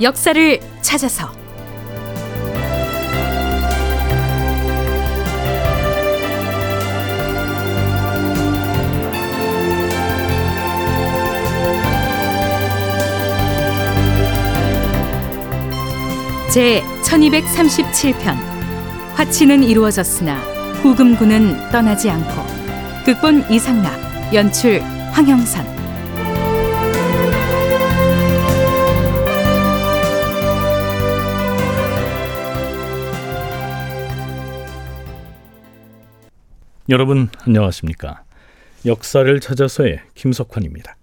역사를 찾아서. 제 1237편 화치는 이루어졌으나 후금군은 떠나지 않고 극본 이상락 연출 황형선 여러분 안녕하십니까? 역사를 찾아서의 김석환입니다.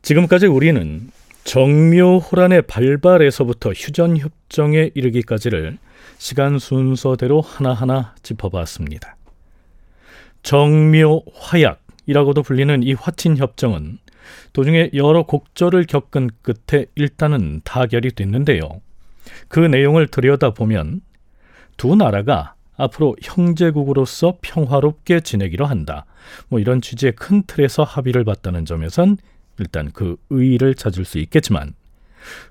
지금까지 우리는 정묘호란의 발발에서부터 휴전협정에 이르기까지를 시간 순서대로 하나하나 짚어봤습니다. 정묘화약이라고도 불리는 이 화친협정은 도중에 여러 곡절을 겪은 끝에 일단은 타결이 됐는데요. 그 내용을 들여다보면 두 나라가 앞으로 형제국으로서 평화롭게 지내기로 한다. 뭐 이런 취지의 큰 틀에서 합의를 봤다는 점에선 일단 그 의의를 찾을 수 있겠지만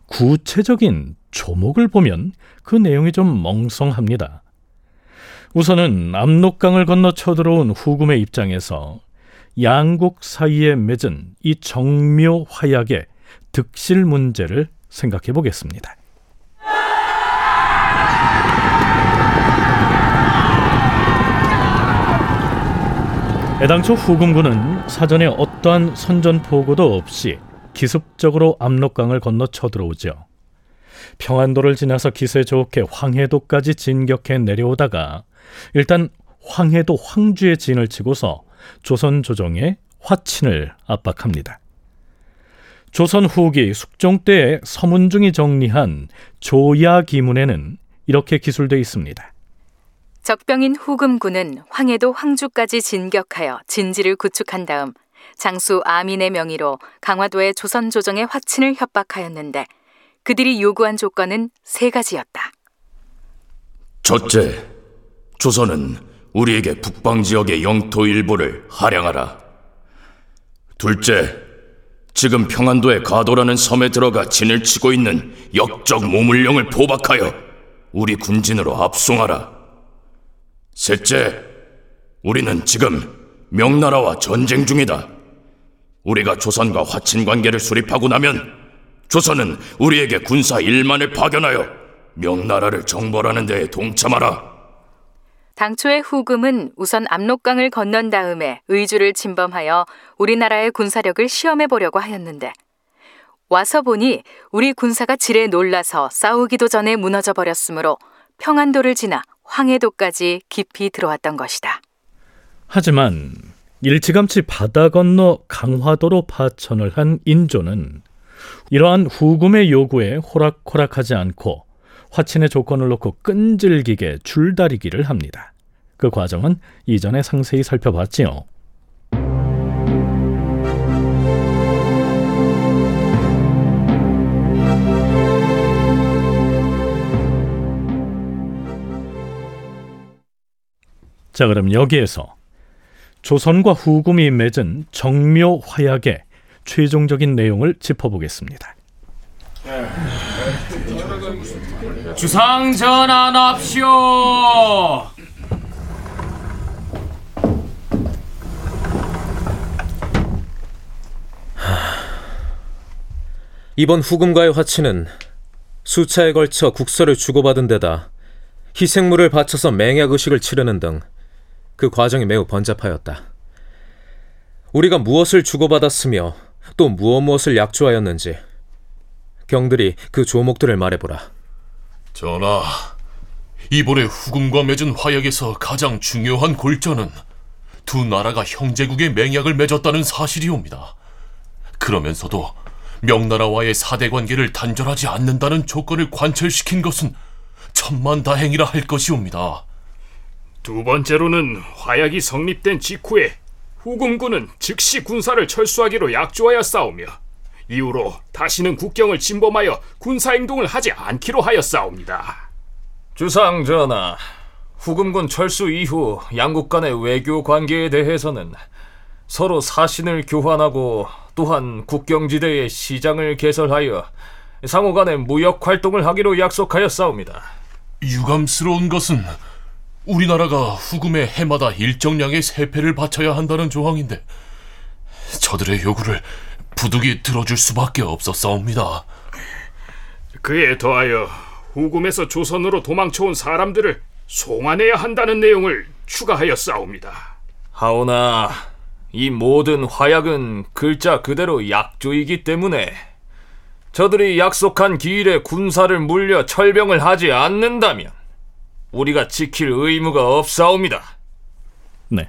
구체적인 조목을 보면 그 내용이 좀 멍성합니다. 우선은 압록강을 건너 쳐들어온 후금의 입장에서 양국 사이에 맺은 이 정묘 화약의 득실 문제를 생각해 보겠습니다. 애당초 후금군은 사전에 어떠한 선전포고도 없이 기습적으로 압록강을 건너 쳐들어오죠. 평안도를 지나서 기세 좋게 황해도까지 진격해 내려오다가 일단 황해도 황주에 진을 치고서 조선 조정의 화친을 압박합니다. 조선 후기 숙종 때에 서문중이 정리한 조야 기문에는 이렇게 기술되어 있습니다. 적병인 후금군은 황해도 황주까지 진격하여 진지를 구축한 다음 장수 아민의 명의로 강화도의 조선 조정의 확친을 협박하였는데 그들이 요구한 조건은 세 가지였다. 첫째, 조선은 우리에게 북방 지역의 영토 일부를 할양하라. 둘째, 지금 평안도의 가도라는 섬에 들어가 진을 치고 있는 역적 모물령을 포박하여 우리 군진으로 압송하라. 셋째, 우리는 지금 명나라와 전쟁 중이다. 우리가 조선과 화친 관계를 수립하고 나면 조선은 우리에게 군사 1만을 파견하여 명나라를 정벌하는 데에 동참하라. 당초의 후금은 우선 압록강을 건넌 다음에 의주를 침범하여 우리나라의 군사력을 시험해 보려고 하였는데 와서 보니 우리 군사가 질에 놀라서 싸우기도 전에 무너져 버렸으므로 평안도를 지나 황해도까지 깊이 들어왔던 것이다. 하지만 일찌감치 바다 건너 강화도로 파천을 한 인조는 이러한 후금의 요구에 호락호락하지 않고 화친의 조건을 놓고 끈질기게 줄다리기를 합니다. 그 과정은 이전에 상세히 살펴봤지요. 자, 그럼 여기에서 조선과 후금이 맺은 정묘 화약의 최종적인 내용을 짚어보겠습니다. 주상 전환합시오. 이번 후금과의 화치는 수차에 걸쳐 국서를 주고받은 데다 희생물을 바쳐서 맹약 의식을 치르는 등 그 과정이 매우 번잡하였다. 우리가 무엇을 주고받았으며 또 무엇 무엇을 약조하였는지 경들이 그 조목들을 말해보라. 전하, 이번에 후금과 맺은 화약에서 가장 중요한 골자는 두 나라가 형제국의 맹약을 맺었다는 사실이옵니다. 그러면서도 명나라와의 사대 관계를 단절하지 않는다는 조건을 관철시킨 것은 천만다행이라 할 것이옵니다. 두 번째로는 화약이 성립된 직후에 후금군은 즉시 군사를 철수하기로 약조하여 싸우며 이후로 다시는 국경을 침범하여 군사 행동을 하지 않기로 하였사옵니다. 주상 전하, 후금군 철수 이후 양국 간의 외교 관계에 대해서는 서로 사신을 교환하고 또한 국경지대에 시장을 개설하여 상호간에 무역 활동을 하기로 약속하였사옵니다. 유감스러운 것은 우리나라가 후금에 해마다 일정량의 세패를 바쳐야 한다는 조항인데 저들의 요구를 부득이 들어줄 수밖에 없었사옵니다. 그에 더하여 후금에서 조선으로 도망쳐온 사람들을 송환해야 한다는 내용을 추가하였사옵니다. 하오나 이 모든 화약은 글자 그대로 약조이기 때문에 저들이 약속한 기일에 군사를 물려 철병을 하지 않는다면 우리가 지킬 의무가 없사옵니다. 네.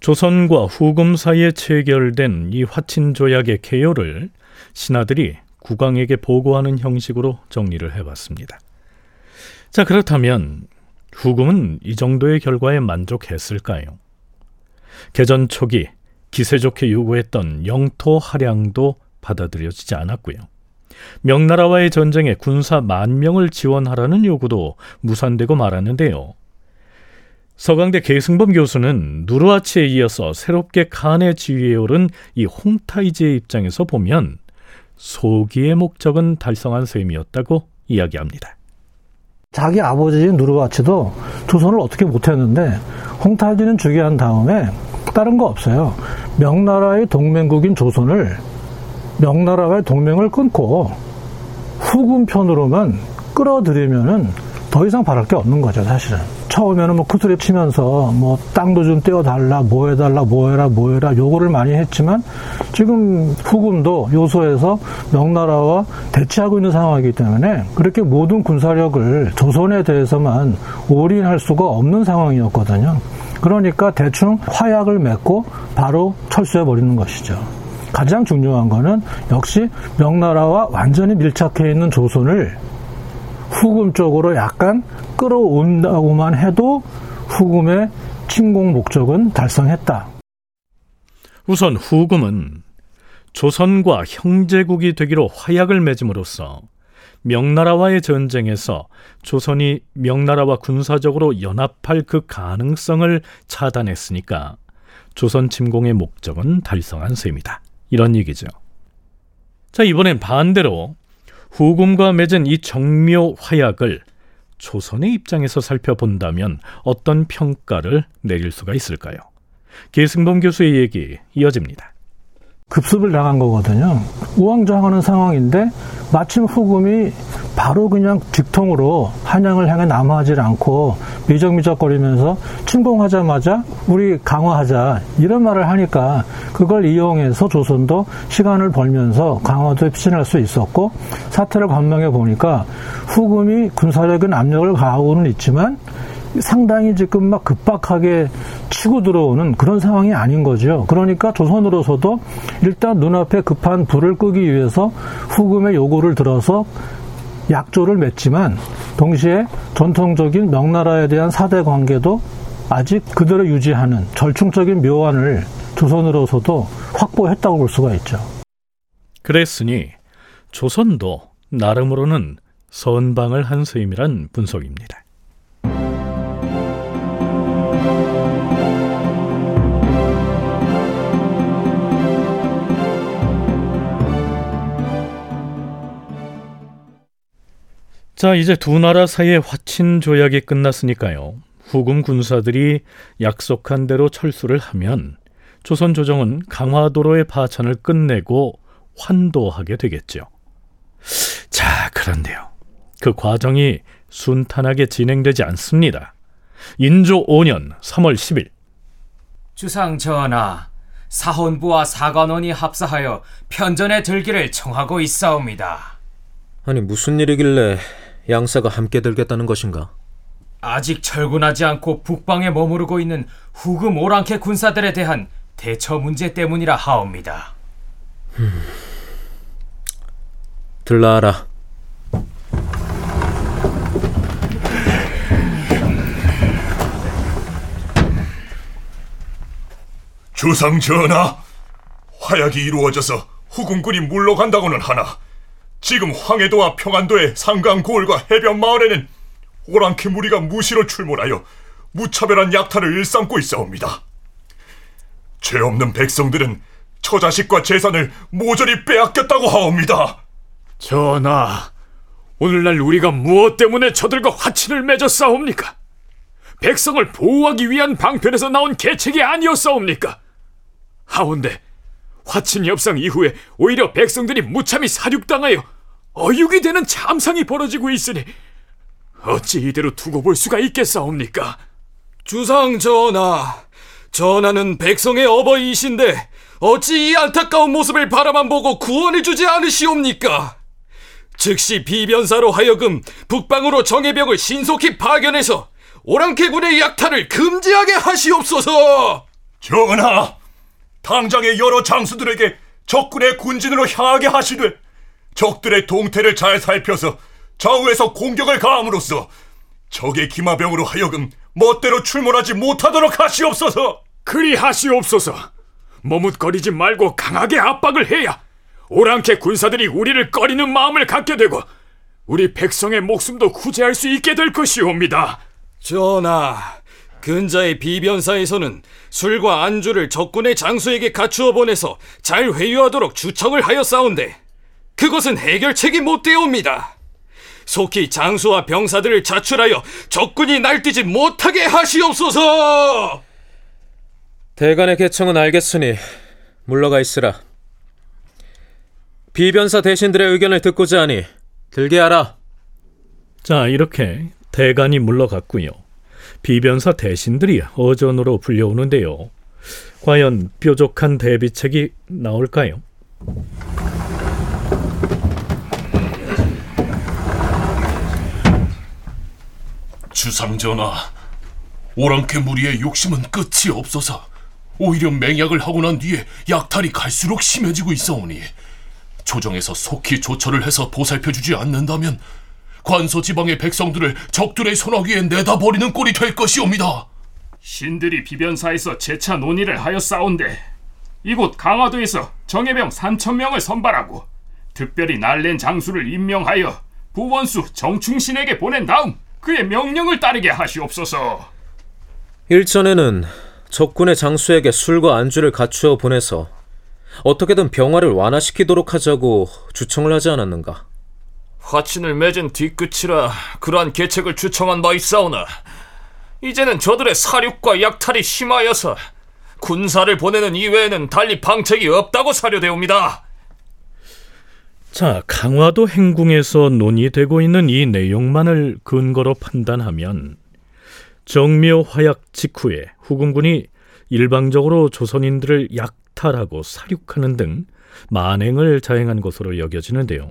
조선과 후금 사이에 체결된 이 화친 조약의 개요를 신하들이 국왕에게 보고하는 형식으로 정리를 해봤습니다. 자, 그렇다면 후금은 이 정도의 결과에 만족했을까요? 개전 초기 기세 좋게 요구했던 영토 할양도 받아들여지지 않았고요. 명나라와의 전쟁에 군사 만 명을 지원하라는 요구도 무산되고 말았는데요. 서강대 계승범 교수는 누르하치에 이어서 새롭게 칸의 지위에 오른 이 홍타이지의 입장에서 보면 소기의 목적은 달성한 셈이었다고 이야기합니다. 자기 아버지인 누르바치도 조선을 어떻게 못했는데 홍타이지는 즉위한 다음에 다른 거 없어요. 명나라의 동맹국인 조선을 명나라와의 동맹을 끊고 후금 편으로만 끌어들이면은 더 이상 바랄 게 없는 거죠, 사실은. 처음에는 뭐 쿠스리 치면서 뭐 땅도 좀 떼어달라, 뭐 해달라, 뭐 해라, 뭐 해라, 요구를 많이 했지만 지금 후금도 요소에서 명나라와 대치하고 있는 상황이기 때문에 그렇게 모든 군사력을 조선에 대해서만 올인할 수가 없는 상황이었거든요. 그러니까 대충 화약을 맺고 바로 철수해 버리는 것이죠. 가장 중요한 거는 역시 명나라와 완전히 밀착해 있는 조선을 후금 쪽으로 약간 끌어온다고만 해도 후금의 침공 목적은 달성했다. 우선 후금은 조선과 형제국이 되기로 화약을 맺음으로써 명나라와의 전쟁에서 조선이 명나라와 군사적으로 연합할 그 가능성을 차단했으니까 조선 침공의 목적은 달성한 셈이다. 이런 얘기죠. 자, 이번엔 반대로 후금과 맺은 이 정묘 화약을 조선의 입장에서 살펴본다면 어떤 평가를 내릴 수가 있을까요? 계승범 교수의 얘기 이어집니다. 급습을 당한 거거든요. 우왕좌왕하는 상황인데 마침 후금이 바로 그냥 직통으로 한양을 향해 남하하지 않고 미적미적거리면서 침공하자마자 우리 강화하자 이런 말을 하니까 그걸 이용해서 조선도 시간을 벌면서 강화도에 피신할 수 있었고 사태를 관망해 보니까 후금이 군사적인 압력을 가하고는 있지만 상당히 지금 막 급박하게 치고 들어오는 그런 상황이 아닌 거죠. 그러니까 조선으로서도 일단 눈앞에 급한 불을 끄기 위해서 후금의 요구를 들어서 약조를 맺지만 동시에 전통적인 명나라에 대한 사대 관계도 아직 그대로 유지하는 절충적인 묘안을 조선으로서도 확보했다고 볼 수가 있죠. 그랬으니 조선도 나름으로는 선방을 한 셈이란 분석입니다. 자, 이제 두 나라 사이의 화친 조약이 끝났으니까요. 후금 군사들이 약속한 대로 철수를 하면 조선 조정은 강화도로의 파천을 끝내고 환도하게 되겠죠. 자, 그런데요. 그 과정이 순탄하게 진행되지 않습니다. 인조 5년 3월 10일 주상 전하, 사헌부와 사관원이 합사하여 편전에 들기를 청하고 있사옵니다. 아니 무슨 일이길래 양사가 함께 들겠다는 것인가? 아직 철군하지 않고 북방에 머무르고 있는 후금 오랑캐 군사들에 대한 대처 문제 때문이라 하옵니다. 들라하라. 주상 전하, 화약이 이루어져서 후궁군이 물러간다고는 하나 지금 황해도와 평안도의 상강 고을과 해변 마을에는 오랑캐 무리가 무시로 출몰하여 무차별한 약탈을 일삼고 있사옵니다. 죄 없는 백성들은 처자식과 재산을 모조리 빼앗겼다고 하옵니다. 전하, 오늘날 우리가 무엇 때문에 저들과 화친을 맺었사옵니까? 백성을 보호하기 위한 방편에서 나온 계책이 아니었사옵니까? 하온데 화친 협상 이후에 오히려 백성들이 무참히 사륙당하여 어육이 되는 참상이 벌어지고 있으니 어찌 이대로 두고 볼 수가 있겠사옵니까? 주상 전하, 전하는 백성의 어버이이신데 어찌 이 안타까운 모습을 바라만 보고 구원해주지 않으시옵니까? 즉시 비변사로 하여금 북방으로 정예병을 신속히 파견해서 오랑캐군의 약탈을 금지하게 하시옵소서! 전하, 당장의 여러 장수들에게 적군의 군진으로 향하게 하시되 적들의 동태를 잘 살펴서 좌우에서 공격을 가함으로써 적의 기마병으로 하여금 멋대로 출몰하지 못하도록 하시옵소서. 그리 하시옵소서. 머뭇거리지 말고 강하게 압박을 해야 오랑캐 군사들이 우리를 꺼리는 마음을 갖게 되고 우리 백성의 목숨도 구제할 수 있게 될 것이옵니다. 전하, 근자의 비변사에서는 술과 안주를 적군의 장수에게 갖추어 보내서 잘 회유하도록 주청을 하였사온데 그것은 해결책이 못 되옵니다. 속히 장수와 병사들을 자출하여 적군이 날뛰지 못하게 하시옵소서! 대간의 개청은 알겠으니 물러가 있으라. 비변사 대신들의 의견을 듣고자 하니 들게 하라. 자, 이렇게 대간이 물러갔고요. 비변사 대신들이 어전으로 불려오는데요. 과연 뾰족한 대비책이 나올까요? 주상전하, 오랑캐 무리의 욕심은 끝이 없어서 오히려 맹약을 하고 난 뒤에 약탈이 갈수록 심해지고 있어오니 조정에서 속히 조처를 해서 보살펴주지 않는다면 관서 지방의 백성들을 적들의 손아귀에 내다버리는 꼴이 될 것이옵니다. 신들이 비변사에서 재차 논의를 하여 싸운데 이곳 강화도에서 정예병 3천 명을 선발하고 특별히 날랜 장수를 임명하여 부원수 정충신에게 보낸 다음 그의 명령을 따르게 하시옵소서. 일전에는 적군의 장수에게 술과 안주를 갖추어 보내서 어떻게든 병화를 완화시키도록 하자고 주청을 하지 않았는가? 화친을 맺은 뒤끝이라 그러한 계책을 주청한 바 있사오나 이제는 저들의 사륙과 약탈이 심하여서 군사를 보내는 이외에는 달리 방책이 없다고 사료되옵니다. 자, 강화도 행궁에서 논의되고 있는 이 내용만을 근거로 판단하면 정묘 화약 직후에 후금군이 일방적으로 조선인들을 약탈하고 사륙하는 등 만행을 자행한 것으로 여겨지는데요.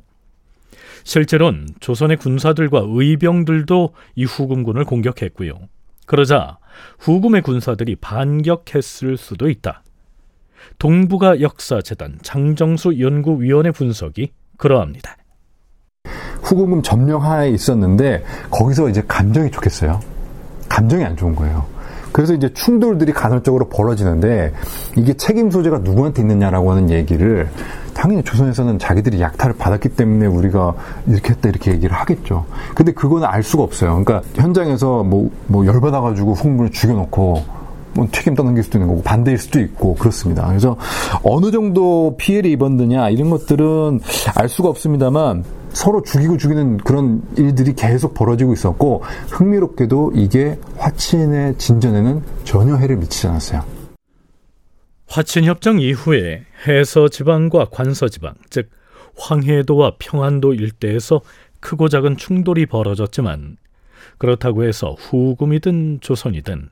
실제론 조선의 군사들과 의병들도 이 후금군을 공격했고요. 그러자 후금의 군사들이 반격했을 수도 있다. 동북아 역사재단 장정수 연구위원회 분석이 그러합니다. 후금군 점령하에 있었는데 거기서 이제 감정이 좋겠어요. 감정이 안 좋은 거예요. 그래서 이제 충돌들이 간헐적으로 벌어지는데 이게 책임 소재가 누구한테 있느냐라고 하는 얘기를 당연히 조선에서는 자기들이 약탈을 받았기 때문에 우리가 이렇게 했다 이렇게 얘기를 하겠죠. 근데 그거는 알 수가 없어요. 그러니까 현장에서 뭐, 뭐 열받아가지고 후금군을 죽여놓고 뭐 책임 떠넘길 수도 있는 거고 반대일 수도 있고 그렇습니다. 그래서 어느 정도 피해를 입었느냐 이런 것들은 알 수가 없습니다만 서로 죽이고 죽이는 그런 일들이 계속 벌어지고 있었고 흥미롭게도 이게 화친의 진전에는 전혀 해를 미치지 않았어요. 화친 협정 이후에 해서 지방과 관서 지방, 즉 황해도와 평안도 일대에서 크고 작은 충돌이 벌어졌지만 그렇다고 해서 후금이든 조선이든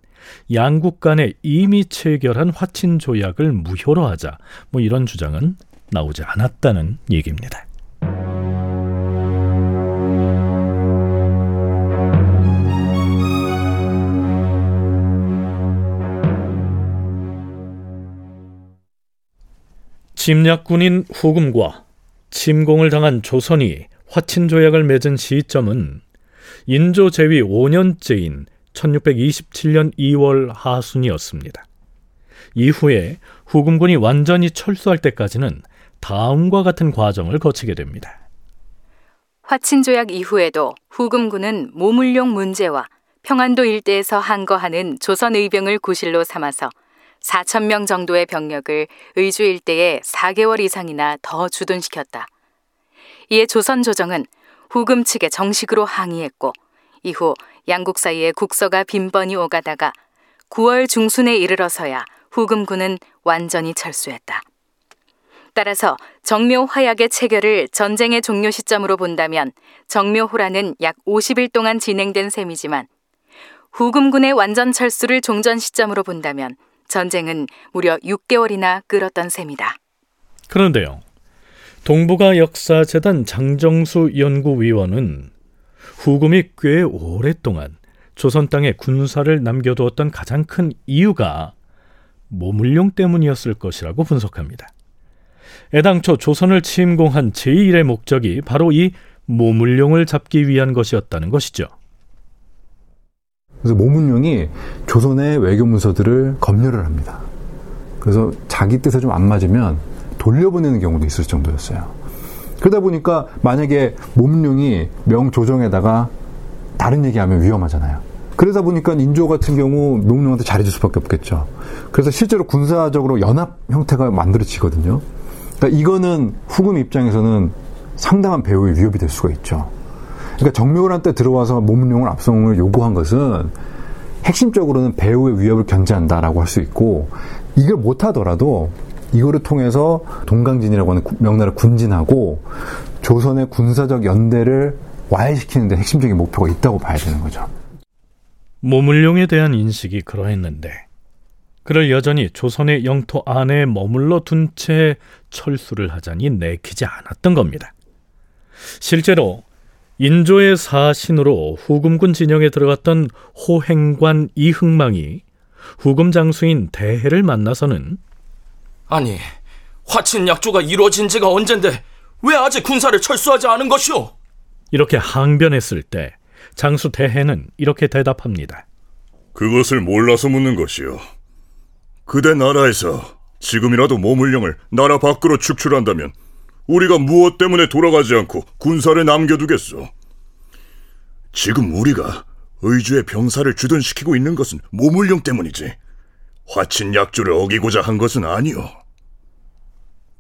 양국 간에 이미 체결한 화친 조약을 무효로 하자 뭐 이런 주장은 나오지 않았다는 얘기입니다. 침략군인 후금과 침공을 당한 조선이 화친 조약을 맺은 시점은 인조 제위 5년째인 1627년 2월 하순이었습니다. 이후에 후금군이 완전히 철수할 때까지는 다음과 같은 과정을 거치게 됩니다. 화친 조약 이후에도 후금군은 모물용 문제와 평안도 일대에서 항거하는 조선 의병을 구실로 삼아서 4천 명 정도의 병력을 의주 일대에 4개월 이상이나 더 주둔시켰다. 이에 조선 조정은 후금 측에 정식으로 항의했고 이후 양국 사이에 국서가 빈번히 오가다가 9월 중순에 이르러서야 후금군은 완전히 철수했다. 따라서 정묘 화약의 체결을 전쟁의 종료 시점으로 본다면 정묘호라는 약 50일 동안 진행된 셈이지만 후금군의 완전 철수를 종전 시점으로 본다면 전쟁은 무려 6개월이나 끌었던 셈이다. 그런데요. 동북아 역사재단 장정수 연구위원은 후금이 꽤 오랫동안 조선 땅에 군사를 남겨두었던 가장 큰 이유가 모물룡 때문이었을 것이라고 분석합니다. 애당초 조선을 침공한 제1의 목적이 바로 이 모물룡을 잡기 위한 것이었다는 것이죠. 그래서 모문룡이 조선의 외교 문서들을 검열을 합니다. 그래서 자기 뜻에 좀 안 맞으면 돌려보내는 경우도 있을 정도였어요. 그러다 보니까 만약에 모문룡이 명조정에다가 다른 얘기하면 위험하잖아요. 그러다 보니까 인조 같은 경우 모문룡한테 잘해줄 수밖에 없겠죠. 그래서 실제로 군사적으로 연합 형태가 만들어지거든요. 그러니까 이거는 후금 입장에서는 상당한 배후의 위협이 될 수가 있죠. 그러니까 정묘란 때 들어와서 모문룡을 압송을 요구한 것은 핵심적으로는 배후의 위협을 견제한다라고 할 수 있고 이걸 못하더라도 이거를 통해서 동강진이라고 하는 명나라 군진하고 조선의 군사적 연대를 와해시키는 데 핵심적인 목표가 있다고 봐야 되는 거죠. 모물룡에 대한 인식이 그러했는데 그를 여전히 조선의 영토 안에 머물러 둔 채 철수를 하자니 내키지 않았던 겁니다. 실제로 인조의 사신으로 후금군 진영에 들어갔던 호행관 이흥망이 후금 장수인 대해를 만나서는 아니, 화친 약조가 이루어진 지가 언젠데 왜 아직 군사를 철수하지 않은 것이오? 이렇게 항변했을 때 장수 대해는 이렇게 대답합니다. 그것을 몰라서 묻는 것이요. 그대 나라에서 지금이라도 모물령을 나라 밖으로 축출한다면 우리가 무엇 때문에 돌아가지 않고 군사를 남겨두겠소? 지금 우리가 의주의 병사를 주둔시키고 있는 것은 모물령 때문이지. 화친 약조를 어기고자 한 것은 아니오.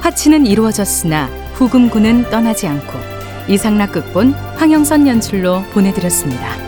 화치는 이루어졌으나 후금군은 떠나지 않고 이상락 극본 황영선 연출로 보내드렸습니다.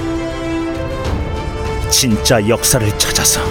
진짜 역사를 찾아서